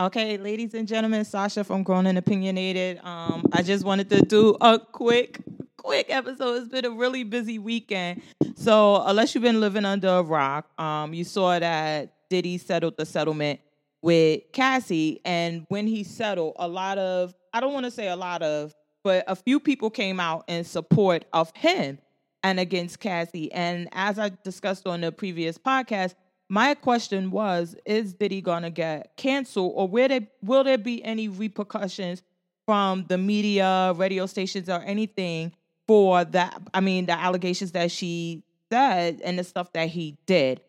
Okay, ladies and gentlemen, Sasha from Grown and Opinionated. Um, I just wanted to do a quick, quick episode. It's been a really busy weekend. So, unless you've been living under a rock, um, you saw that Diddy settled the settlement with Cassie. And when he settled, a lot of, I don't want to say a lot of, but a few people came out in support of him and against Cassie. And as I discussed on the previous podcast, my question was is Diddy gonna get canceled or will there, will there be any repercussions from the media, radio stations, or anything for that? I mean, the allegations that she said and the stuff that he did.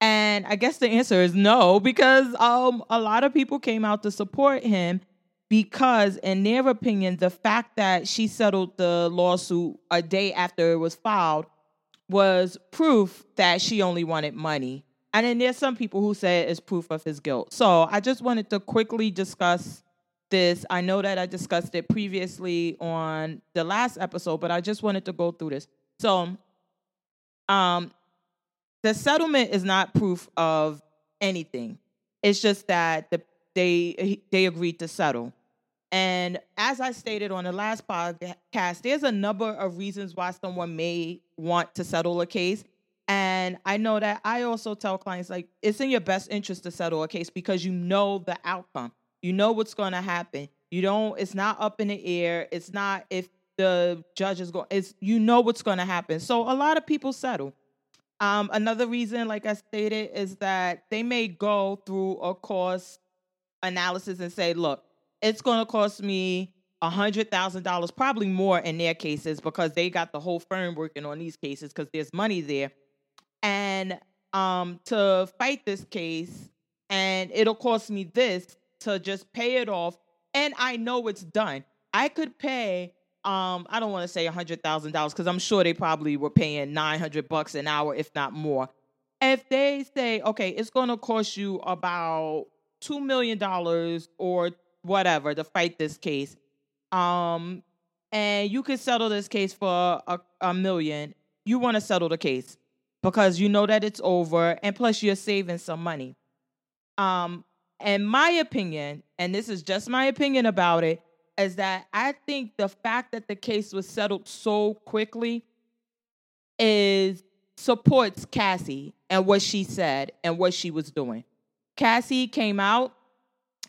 And I guess the answer is no, because um, a lot of people came out to support him because, in their opinion, the fact that she settled the lawsuit a day after it was filed was proof that she only wanted money. And then there's some people who say it's proof of his guilt. So I just wanted to quickly discuss this. I know that I discussed it previously on the last episode, but I just wanted to go through this. So, um, the settlement is not proof of anything. It's just that the, they they agreed to settle. And as I stated on the last podcast, there's a number of reasons why someone may want to settle a case. And I know that I also tell clients like it's in your best interest to settle a case because you know the outcome. You know what's going to happen. You don't it's not up in the air. It's not if the judge is going it's you know what's going to happen. So a lot of people settle. Um, another reason, like I stated, is that they may go through a cost analysis and say, look, it's going to cost me a hundred thousand dollars, probably more in their cases because they got the whole firm working on these cases because there's money there and um, to fight this case, and it'll cost me this to just pay it off, and I know it's done. I could pay. Um, I don't want to say a hundred thousand dollars because I'm sure they probably were paying nine hundred bucks an hour, if not more. If they say, okay, it's going to cost you about two million dollars or whatever to fight this case, um, and you could settle this case for a, a million, you want to settle the case because you know that it's over and plus you're saving some money. Um and my opinion, and this is just my opinion about it, is that I think the fact that the case was settled so quickly is supports Cassie and what she said and what she was doing. Cassie came out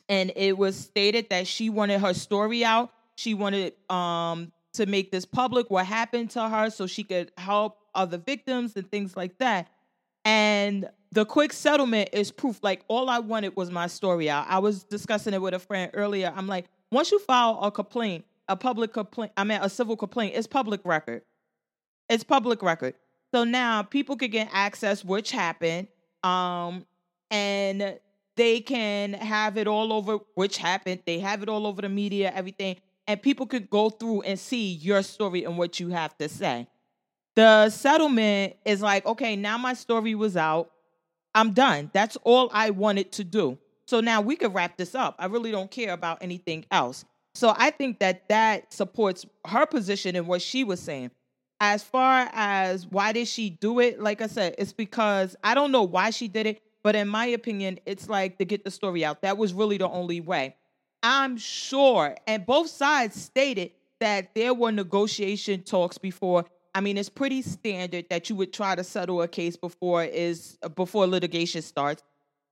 and it was stated that she wanted her story out. She wanted um to make this public what happened to her so she could help other victims and things like that. And the quick settlement is proof. Like all I wanted was my story out. I was discussing it with a friend earlier. I'm like, once you file a complaint, a public complaint, I mean a civil complaint, it's public record. It's public record. So now people can get access which happened. Um, and they can have it all over which happened. They have it all over the media, everything. And people could go through and see your story and what you have to say. The settlement is like, okay, now my story was out. I'm done. That's all I wanted to do. So now we could wrap this up. I really don't care about anything else. So I think that that supports her position and what she was saying. As far as why did she do it? Like I said, it's because I don't know why she did it, but in my opinion, it's like to get the story out. That was really the only way. I'm sure, and both sides stated that there were negotiation talks before I mean, it's pretty standard that you would try to settle a case before is before litigation starts.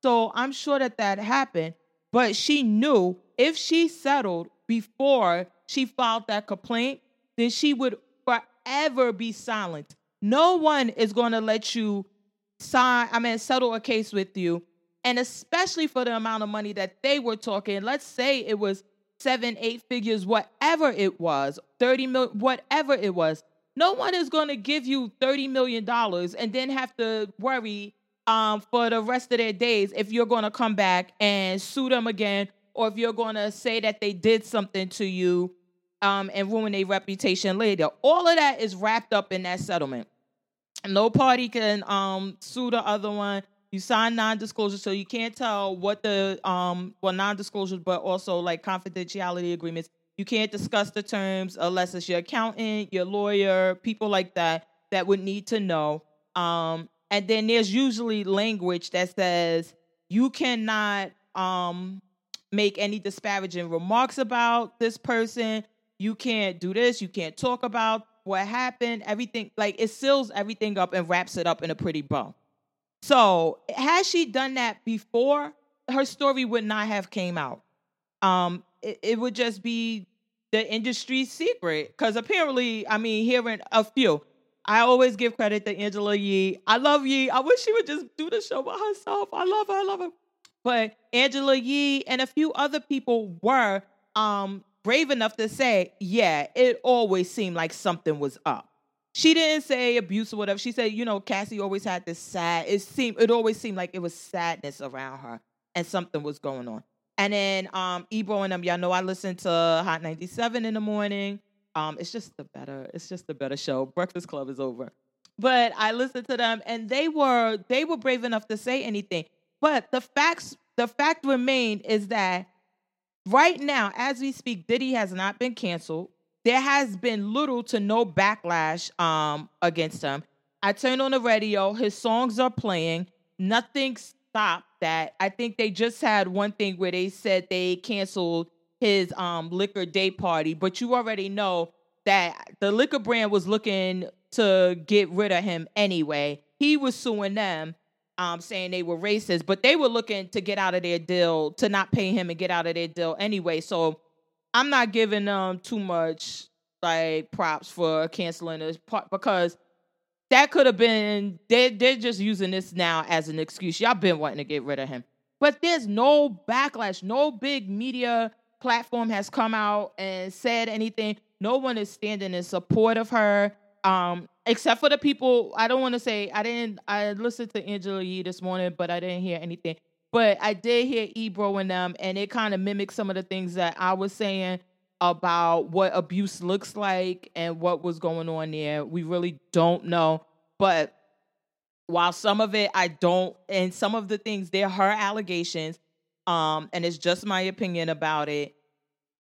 So I'm sure that that happened, but she knew if she settled before she filed that complaint, then she would forever be silent. No one is going to let you sign, I mean, settle a case with you. And especially for the amount of money that they were talking, let's say it was seven, eight figures, whatever it was, 30 million, whatever it was no one is going to give you $30 million and then have to worry um, for the rest of their days if you're going to come back and sue them again or if you're going to say that they did something to you um, and ruin their reputation later. All of that is wrapped up in that settlement. No party can um, sue the other one. You sign non-disclosure, so you can't tell what the um well non-disclosure, but also like confidentiality agreements you can't discuss the terms unless it's your accountant, your lawyer, people like that that would need to know. Um, and then there's usually language that says you cannot um, make any disparaging remarks about this person. You can't do this. You can't talk about what happened. Everything like it seals everything up and wraps it up in a pretty bow. So had she done that before, her story would not have came out. Um, it, it would just be the industry secret because apparently, I mean, hearing a few. I always give credit to Angela Yee. I love Yee. I wish she would just do the show by herself. I love her. I love her. But Angela Yee and a few other people were um, brave enough to say, yeah, it always seemed like something was up. She didn't say abuse or whatever. She said, you know, Cassie always had this sad, it seemed it always seemed like it was sadness around her and something was going on. And then um Ebro and them, y'all know I listen to Hot 97 in the morning. Um, it's just the better, it's just the better show. Breakfast Club is over. But I listened to them and they were they were brave enough to say anything. But the facts, the fact remained is that right now, as we speak, Diddy has not been canceled. There has been little to no backlash um, against him. I turned on the radio, his songs are playing. Nothing stopped that. I think they just had one thing where they said they canceled his um, liquor day party, but you already know that the liquor brand was looking to get rid of him anyway. He was suing them um, saying they were racist, but they were looking to get out of their deal, to not pay him and get out of their deal anyway. So I'm not giving them too much like props for canceling this part because that could have been they they're just using this now as an excuse. Y'all been wanting to get rid of him. But there's no backlash, no big media platform has come out and said anything. No one is standing in support of her. Um, except for the people i don't want to say i didn't i listened to angela yee this morning but i didn't hear anything but i did hear ebro and them and it kind of mimicked some of the things that i was saying about what abuse looks like and what was going on there we really don't know but while some of it i don't and some of the things they're her allegations um and it's just my opinion about it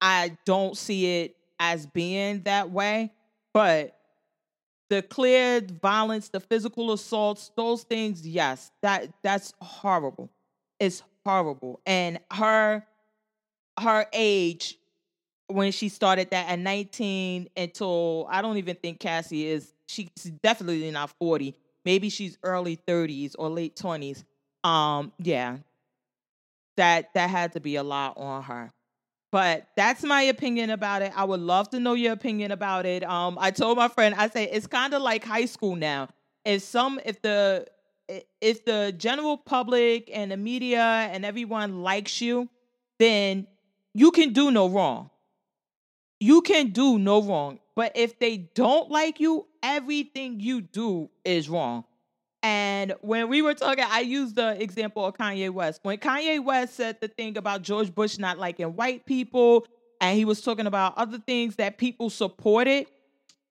i don't see it as being that way but the clear violence, the physical assaults, those things, yes, that that's horrible. It's horrible. And her her age when she started that at 19 until I don't even think Cassie is she's definitely not 40. Maybe she's early 30s or late 20s. Um yeah. That that had to be a lot on her. But that's my opinion about it. I would love to know your opinion about it. Um, I told my friend, I say it's kind of like high school now. If some, if the, if the general public and the media and everyone likes you, then you can do no wrong. You can do no wrong. But if they don't like you, everything you do is wrong. And when we were talking, I used the example of Kanye West. When Kanye West said the thing about George Bush not liking white people, and he was talking about other things that people supported.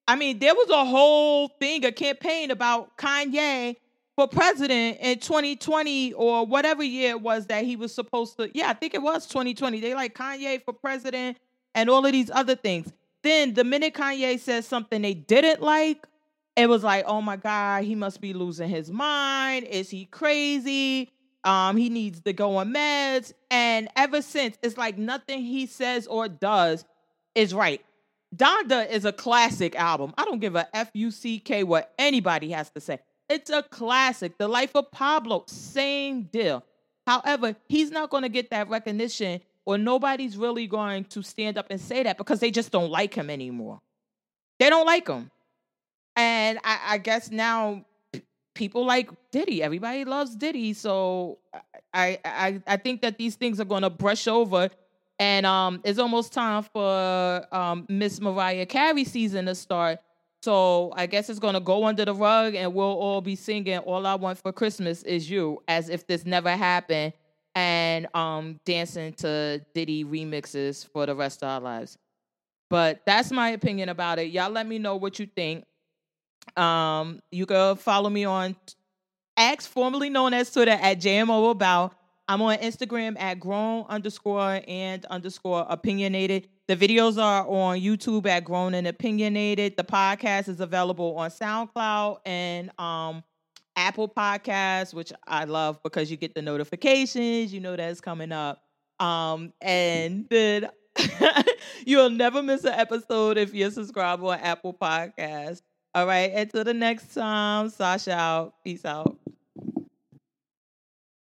I mean, there was a whole thing, a campaign about Kanye for president in 2020 or whatever year it was that he was supposed to. Yeah, I think it was 2020. They like Kanye for president and all of these other things. Then the minute Kanye says something they didn't like, it was like, oh my God, he must be losing his mind. Is he crazy? Um, he needs to go on meds. And ever since, it's like nothing he says or does is right. Donda is a classic album. I don't give a F U C K what anybody has to say. It's a classic. The Life of Pablo, same deal. However, he's not going to get that recognition, or nobody's really going to stand up and say that because they just don't like him anymore. They don't like him. And I, I guess now people like Diddy. Everybody loves Diddy. So I I I think that these things are gonna brush over. And um it's almost time for um Miss Mariah Carey season to start. So I guess it's gonna go under the rug and we'll all be singing All I Want for Christmas is You as if this never happened and um dancing to Diddy remixes for the rest of our lives. But that's my opinion about it. Y'all let me know what you think. Um, you can follow me on X, formerly known as Twitter, at JMO About. I'm on Instagram at grown underscore and underscore opinionated. The videos are on YouTube at grown and opinionated. The podcast is available on SoundCloud and um, Apple Podcasts, which I love because you get the notifications, you know that's coming up. Um, and then you'll never miss an episode if you're subscribed on Apple Podcasts. All right. Until the next time, Sasha out. Peace out.